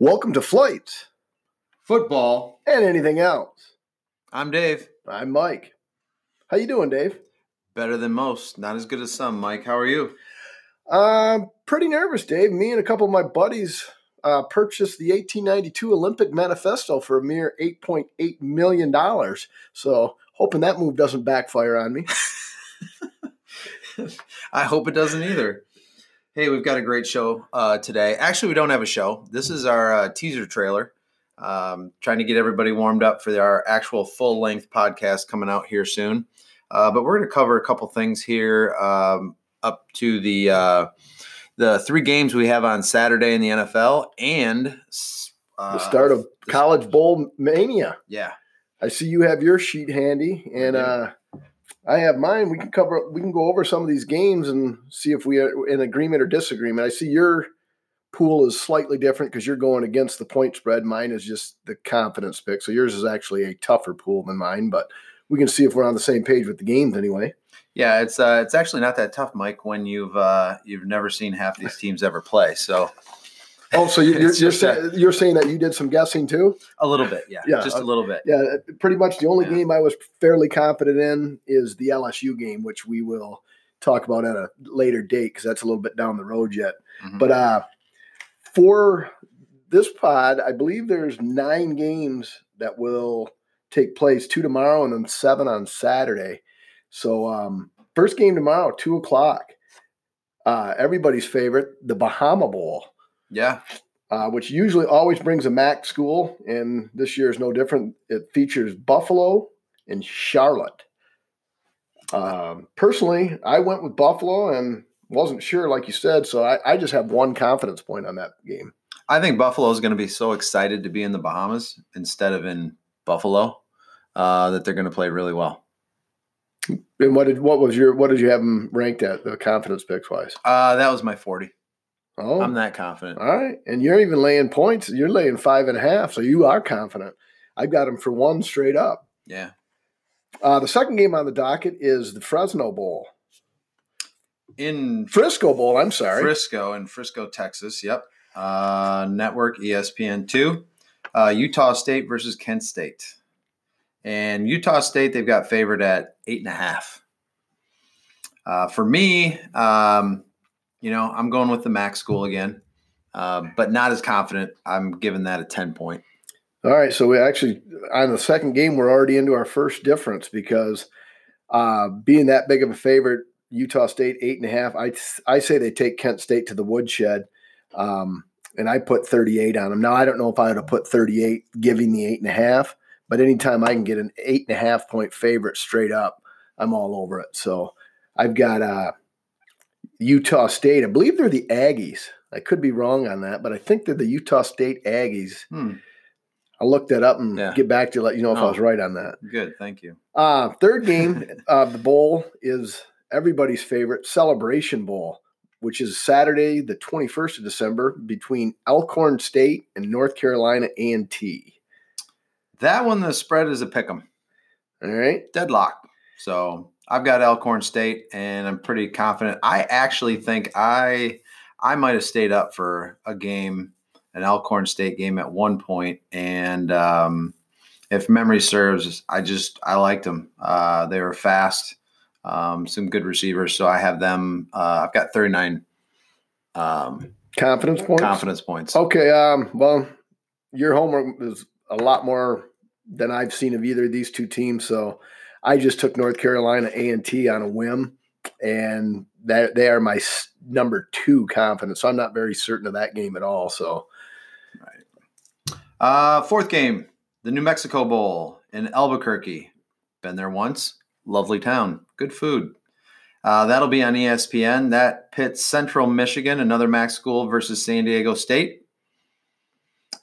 Welcome to Flights Football. and anything else. I'm Dave. I'm Mike. How you doing, Dave? Better than most. Not as good as some. Mike, how are you? Um, pretty nervous, Dave. Me and a couple of my buddies uh, purchased the 1892 Olympic Manifesto for a mere 8.8 million dollars. So, hoping that move doesn't backfire on me. I hope it doesn't either. Hey, we've got a great show uh, today. Actually, we don't have a show. This is our uh, teaser trailer. Um, trying to get everybody warmed up for our actual full length podcast coming out here soon. Uh, but we're going to cover a couple things here um, up to the uh, the three games we have on Saturday in the NFL and uh, the start of the- College Bowl mania. Yeah, I see you have your sheet handy, and uh, I have mine. We can cover. We can go over some of these games and see if we are in agreement or disagreement. I see your pool is slightly different because you're going against the point spread. Mine is just the confidence pick. So yours is actually a tougher pool than mine, but we can see if we're on the same page with the games anyway. yeah. It's uh, it's actually not that tough, Mike, when you've uh, you've never seen half these teams ever play. So Oh, so you- you're you're, saying, you're saying that you did some guessing too? a little bit, yeah, Yeah, just uh, a little bit. Yeah, pretty much the only Yeah. game I was fairly confident in is the LSU game, which we will talk about at a later date because that's a little bit down the road yet. Mhm. But uh, for this pod, I believe there's nine games that will take place two tomorrow and then seven on Saturday. So um, first game tomorrow, two o'clock. Uh, everybody's favorite, the Bahama Bowl yeah, uh, which usually always brings a MAC school, and this year is no different. It features Buffalo and Charlotte. Um, personally, I went with Buffalo and wasn't sure, like you said, so I, I just have one confidence point on that game. I think Buffalo is going to be so excited to be in the Bahamas instead of in Buffalo uh, that they're going to play really well. And what did what was your what did you have them ranked at the confidence picks wise? Uh, that was my forty. Oh, I'm that confident. all right, and you're even laying points. You're laying five and a half, so you are confident. I've got them for one straight up. Yeah, Uh, the second game on the docket is the Fresno Bowl, in Frisco Bowl. I'm sorry. Frisco in Frisco, Texas. Yep. Uh, network ESPN two. Uh, Utah State versus Kent State. And Utah State, they've got favored at eight and a half. Uh, for me, um, you know, I'm going with the MAC school again, uh, but not as confident. I'm giving that a 10 point. All right, so we actually on the second game we're already into our first difference because uh, being that big of a favorite, Utah State eight and a half. I I say they take Kent State to the woodshed, um, and I put thirty eight on them. Now I don't know if I would have put thirty eight, giving the eight and a half, but anytime I can get an eight and a half point favorite straight up, I'm all over it. So I've got uh, Utah State. I believe they're the Aggies. I could be wrong on that, but I think they're the Utah State Aggies. Hmm, I'll look that up and Yeah. get back to you, let you know if I was right on that. good. Thank you. Uh, third game of the bowl is everybody's favorite Celebration Bowl, which is Saturday, the 21st of December, between Alcorn State and North Carolina A&T. That one, the spread is a pick 'em. All right. deadlock. So I've got Alcorn State, and I'm pretty confident. I actually think I I might have stayed up for a game, an Alcorn State game at one point, and um, if memory serves, I just I liked them. Uh, they were fast, um, some good receivers. So I have them. Uh, I've got 39 um, Confidence points. confidence points. Okay. Um, well, your homework is a lot more than I've seen of either of these two teams. So I just took North Carolina A&T on a whim, and that they are my number two confidence. So I'm not very certain of that game at all. So Uh, fourth game, the New Mexico Bowl in Albuquerque. Been there once. Lovely town. Good food. Uh, that'll be on ESPN. That pits Central Michigan, another MAC school, versus San Diego State.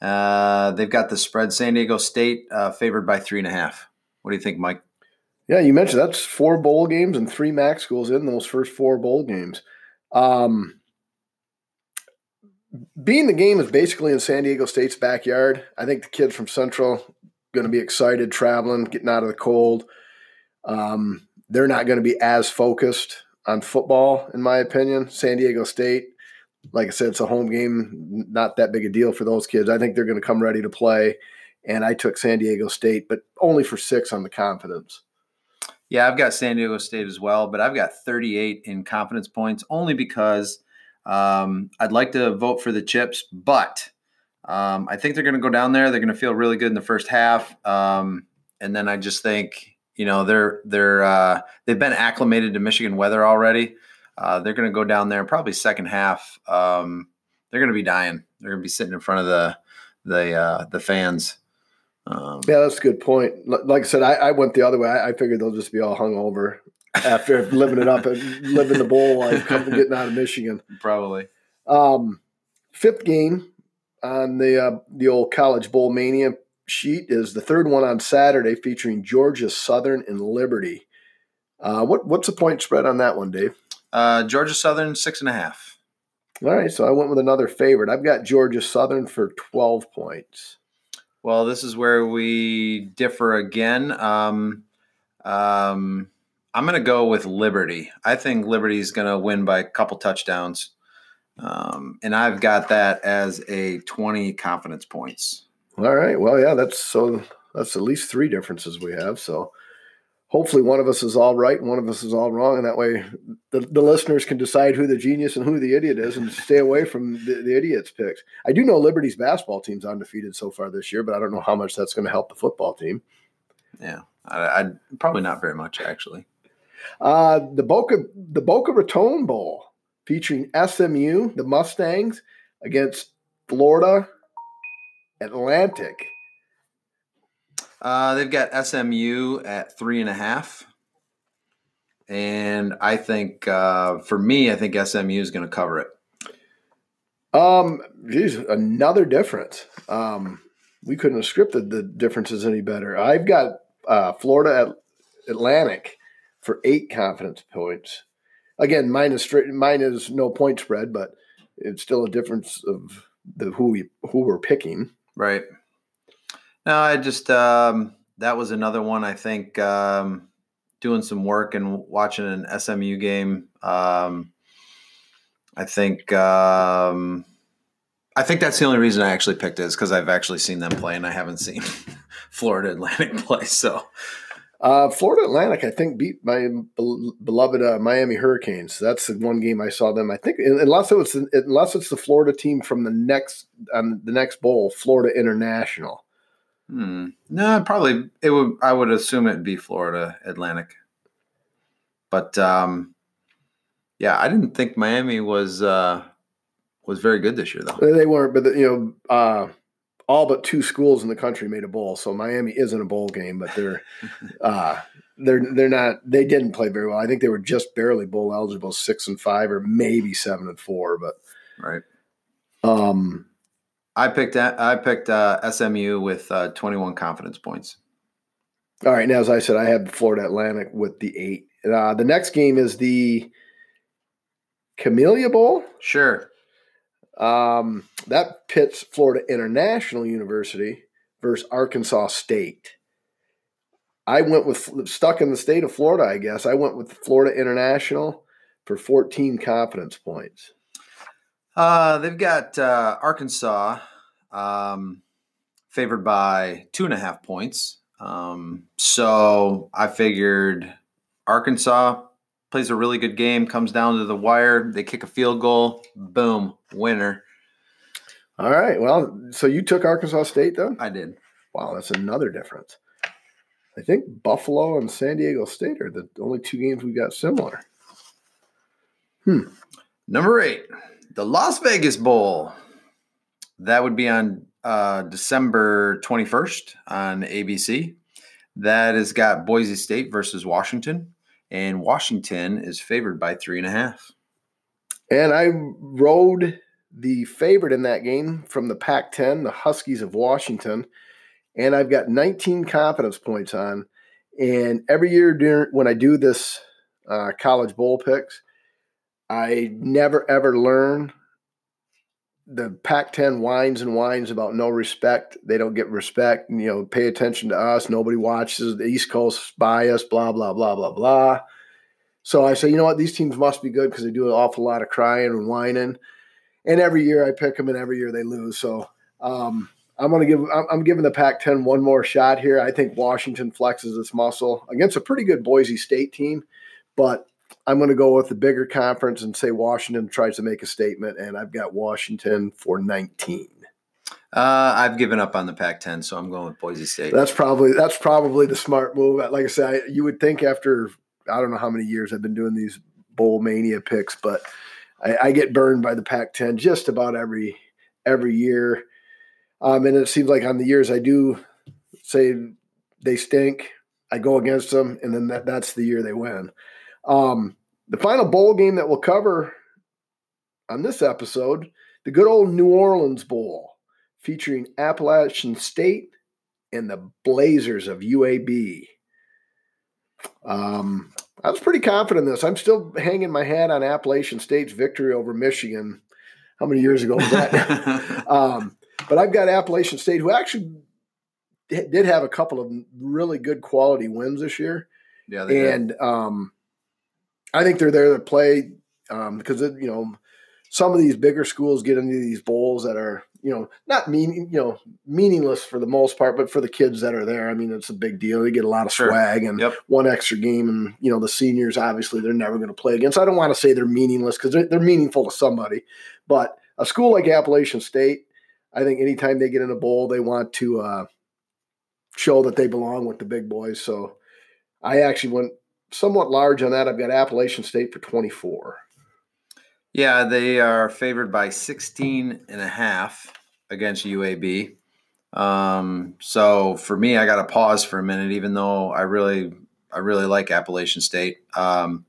Uh, they've got the spread. San Diego State uh, favored by three and a half. What do you think, Mike? Yeah, you mentioned that's four bowl games and three MAC schools in those first four bowl games. Um, being the game is basically in San Diego State's backyard, I think the kids from Central going to be excited traveling, getting out of the cold. Um, they're not going to be as focused on football, in my opinion. San Diego State, like I said, it's a home game, not that big a deal for those kids. I think they're going to come ready to play. And I took San Diego State, but only for six on the confidence. Yeah, I've got San Diego State as well, but I've got 38 in confidence points only because um, I'd like to vote for the chips, but um, I think they're going to go down there. They're going to feel really good in the first half, um, and then I just think you know they're they're uh, they've been acclimated to Michigan weather already. Uh, they're going to go down there probably second half. Um, they're going to be dying. They're going to be sitting in front of the the uh, the fans. Um, yeah, that's a good point. Like I said, I, I went the other way. I, I, figured they'll just be all hung over after living it up and living the bowl life, coming getting out of Michigan. Probably. Um, fifth game on the uh, the old college bowl mania sheet is the third one on Saturday, featuring Georgia Southern and Liberty. Uh, what what's the point spread on that one, Dave? Uh, Georgia Southern six and a half. All right, so I went with another favorite. I've got Georgia Southern for twelve points. Well, this is where we differ again. Um, um, I'm going to go with Liberty. I think Liberty is going to win by a couple touchdowns. Um, and I've got that as a 20 confidence points. All right. Well, yeah, that's so that's at least three differences we have. So hopefully one of us is all right and one of us is all wrong. And that way the, the listeners can decide who the genius and who the idiot is and stay away from the, the idiot's picks. I do know Liberty's basketball team's undefeated so far this year, but I don't know how much that's going to help the football team. Yeah. I, I probably not very much actually. Uh, the Boca the Boca Raton Bowl featuring SMU, the Mustangs, against Florida Atlantic. Uh, they've got SMU at three and a half. And I think uh, for me, I think SMU is going to cover it. Um, geez, another difference. Um, we couldn't have scripted the differences any better. I've got uh, Florida Atlantic for eight confidence points. Again, mine is straight, mine is no point spread, but it's still a difference of the who we who we're picking. Right. No, I just um, that was another one. I think um, doing some work and watching an SMU game. Um, I think um, I think that's the only reason I actually picked it is because I've actually seen them play and I haven't seen Florida Atlantic play. So uh, Florida Atlantic, I think, beat my beloved uh, Miami Hurricanes. That's the one game I saw them. I think unless it was unless it's the Florida team from the next um, the next bowl, Florida International. Hmm. No, probably it would. I would assume it'd be Florida Atlantic. But um, yeah, I didn't think Miami was uh, was very good this year, though. They weren't, but the, you know, uh, all but two schools in the country made a bowl. So Miami isn't a bowl game, but they're uh, they're they're not. They didn't play very well. I think they were just barely bowl eligible, six and five, or maybe seven and four. But right. Um, I picked I picked uh, SMU with uh, 21 confidence points. All right, now as I said, I have Florida Atlantic with the eight. Uh, the next game is the Camellia Bowl. Sure. Um, that pits Florida International University versus Arkansas State. I went with stuck in the state of Florida. I guess I went with Florida International for 14 confidence points. Uh, they've got uh, Arkansas um, favored by two and a half points. Um, so I figured Arkansas plays a really good game, comes down to the wire. They kick a field goal, boom, winner. All right. Well, so you took Arkansas State though? I did. Wow, that's another difference. I think Buffalo and San Diego State are the only two games we got similar. Hmm. Number eight the Las Vegas Bowl. That would be on uh, December 21st on ABC. That has got Boise State versus Washington, and Washington is favored by three and a half. And I rode the favorite in that game from the Pac 10, the Huskies of Washington. And I've got 19 confidence points on. And every year during, when I do this uh, college bowl picks, I never ever learn. The Pac 10 whines and whines about no respect. They don't get respect. You know, pay attention to us. Nobody watches the East Coast bias, blah, blah, blah, blah, blah. So I say, you know what? These teams must be good because they do an awful lot of crying and whining. and every year I pick them, and every year they lose. So um, I'm going to give I'm, I'm, giving the Pac-10 one more shot here. I think Washington flexes its muscle against a pretty good Boise State team, but I'm going to go with the bigger conference and say Washington tries to make a statement, and I've got Washington for 19. Uh, I've given up on the Pac-10, so I'm going with Boise State. That's probably that's probably the smart move. Like I said, you would think after I don't know how many years I've been doing these bowl mania picks, but I, I get burned by the Pac-10 just about every every year. Um, and it seems like on the years I do say they stink, I go against them, and then that, that's the year they win. Um, the final bowl game that we'll cover on this episode, the good old New Orleans Bowl, featuring Appalachian State and the Blazers of UAB. Um, I was pretty confident in this. I'm still hanging my hat on Appalachian State's victory over Michigan. How many years ago was that? um, but I've got Appalachian State, who actually did have a couple of really good quality wins this year. Yeah, and um, I think they're there to play um, because it, you know some of these bigger schools get into these bowls that are you know not mean you know meaningless for the most part, but for the kids that are there, I mean it's a big deal. They get a lot of Sure. swag and Yep. one extra game, and you know the seniors obviously they're never going to play against. I don't want to say they're meaningless because they're, they're meaningful to somebody, but a school like Appalachian State, I think anytime they get in a bowl, they want to uh, show that they belong with the big boys. So I actually went somewhat large on that. I've got Appalachian State for 24. Yeah, they are favored by 16 and a half against UAB. Um, so for me, I got to pause for a minute, even though I really, I really like Appalachian State. Um,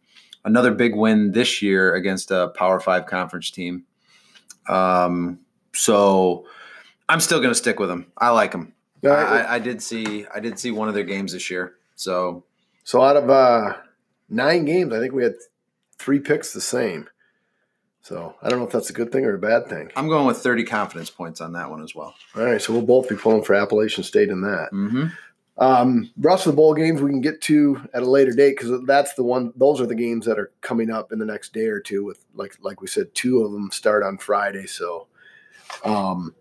another big win this year against a Power Five conference team. Um, so I'm still going to stick with them. I like them. All I, right, I, I did see, I did see one of their games this year. So so out of uh, nine games, I think we had three picks the same. So I don't know if that's a good thing or a bad thing. I'm going with 30 confidence points on that one as well. All right, so we'll both be pulling for Appalachian State in that. Mm-hmm. Um, rest of the bowl games we can get to at a later date because that's the one. Those are the games that are coming up in the next day or two. With like like we said, two of them start on Friday. So, um,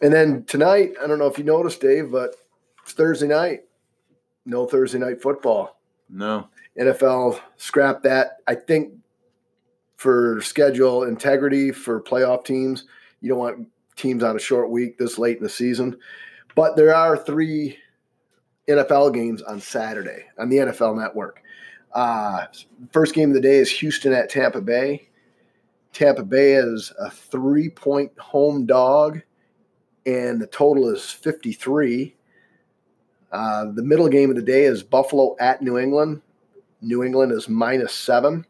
and then tonight, I don't know if you noticed, Dave, but it's Thursday night. No Thursday night football. No. NFL scrapped that. I think for schedule integrity for playoff teams, you don't want teams on a short week this late in the season. But there are three NFL games on Saturday on the NFL network. Uh, first game of the day is Houston at Tampa Bay. Tampa Bay is a three point home dog, and the total is 53. Uh, the middle game of the day is Buffalo at New England. New England is minus seven.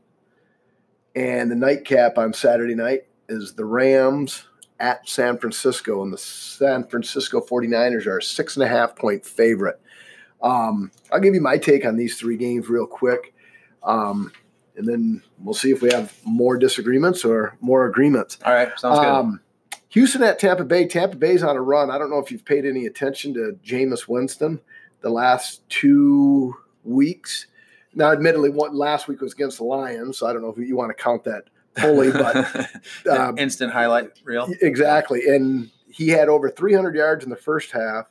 And the nightcap on Saturday night is the Rams at San Francisco. And the San Francisco 49ers are a six and a half point favorite. Um, I'll give you my take on these three games real quick. Um, and then we'll see if we have more disagreements or more agreements. All right. Sounds good. Um, Houston at Tampa Bay. Tampa Bay's on a run. I don't know if you've paid any attention to Jameis Winston the last two weeks. Now, admittedly, one last week was against the Lions, so I don't know if you want to count that fully, but uh, instant highlight reel. exactly. And he had over 300 yards in the first half,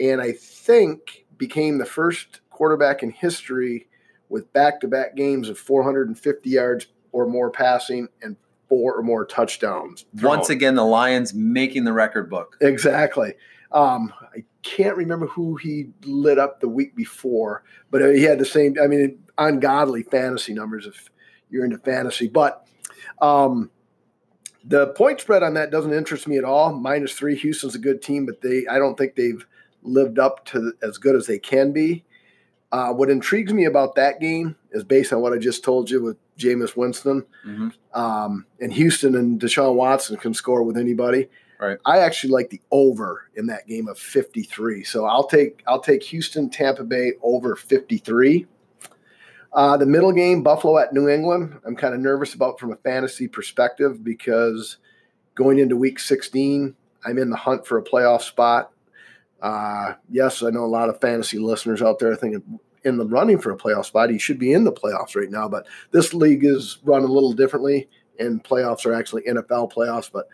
and I think became the first quarterback in history with back-to-back games of 450 yards or more passing and four or more touchdowns. Once again, the Lions making the record book. Exactly. Um, I can't remember who he lit up the week before, but he had the same. I mean, ungodly fantasy numbers if you're into fantasy. But um, the point spread on that doesn't interest me at all. Minus three. Houston's a good team, but they I don't think they've lived up to as good as they can be. Uh, what intrigues me about that game is based on what I just told you with Jameis Winston Mhm. um, and Houston and Deshaun Watson can score with anybody. Right. I actually like the over in that game of 53. So I'll take I'll take Houston Tampa Bay over 53. Uh, the middle game, Buffalo at New England, I'm kind of nervous about from a fantasy perspective because going into week 16, I'm in the hunt for a playoff spot. Uh, yes, I know a lot of fantasy listeners out there thinking in the running for a playoff spot. He should be in the playoffs right now, but this league is run a little differently. and playoffs are actually NFL playoffs, but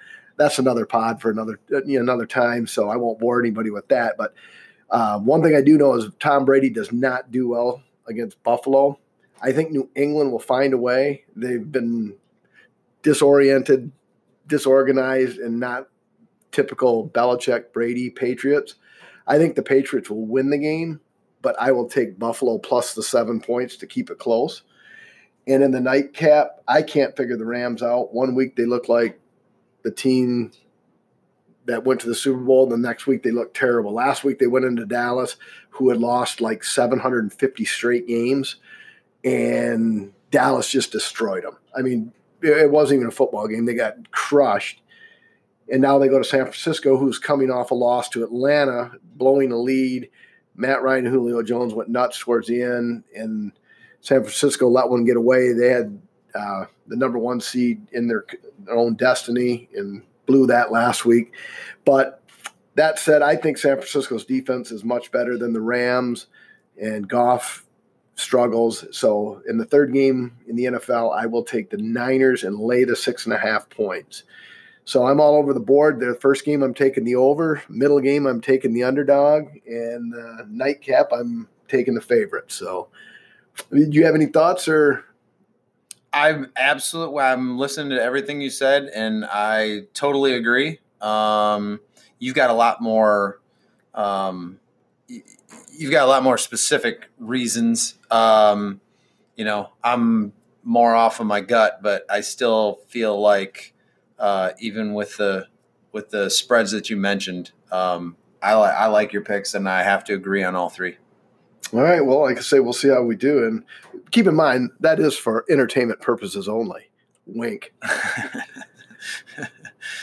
that's another pod for another you know, another time. So I won't bore anybody with that. But uh, one thing I do know is Tom Brady does not do well against Buffalo. I think New England will find a way. They've been disoriented, disorganized, and not typical Belichick Brady Patriots. I think the Patriots will win the game, but I will take Buffalo plus the seven points to keep it close. And in the nightcap, I can't figure the Rams out. One week they look like the team that went to the Super Bowl. The next week they looked terrible. Last week they went into Dallas, who had lost like 750 straight games, and Dallas just destroyed them. I mean, it wasn't even a football game. They got crushed. And now they go to San Francisco, who's coming off a loss to Atlanta, blowing a lead. Matt Ryan and Julio Jones went nuts towards the end, and San Francisco let one get away. They had uh, the number one seed in their, their own destiny and blew that last week. But that said, I think San Francisco's defense is much better than the Rams, and Goff struggles. So in the third game in the NFL, I will take the Niners and lay the six and a half points. So I'm all over the board. The first game, I'm taking the over. Middle game, I'm taking the underdog. And the nightcap, I'm taking the favorite. So do you have any thoughts or? I'm absolutely. I'm listening to everything you said, and I totally agree. Um, you've got a lot more. Um, you've got a lot more specific reasons. Um, you know, I'm more off of my gut, but I still feel like uh, even with the with the spreads that you mentioned, um, I, li- I like your picks, and I have to agree on all three. All right. Well, like I say, we'll see how we do. And keep in mind, that is for entertainment purposes only. Wink.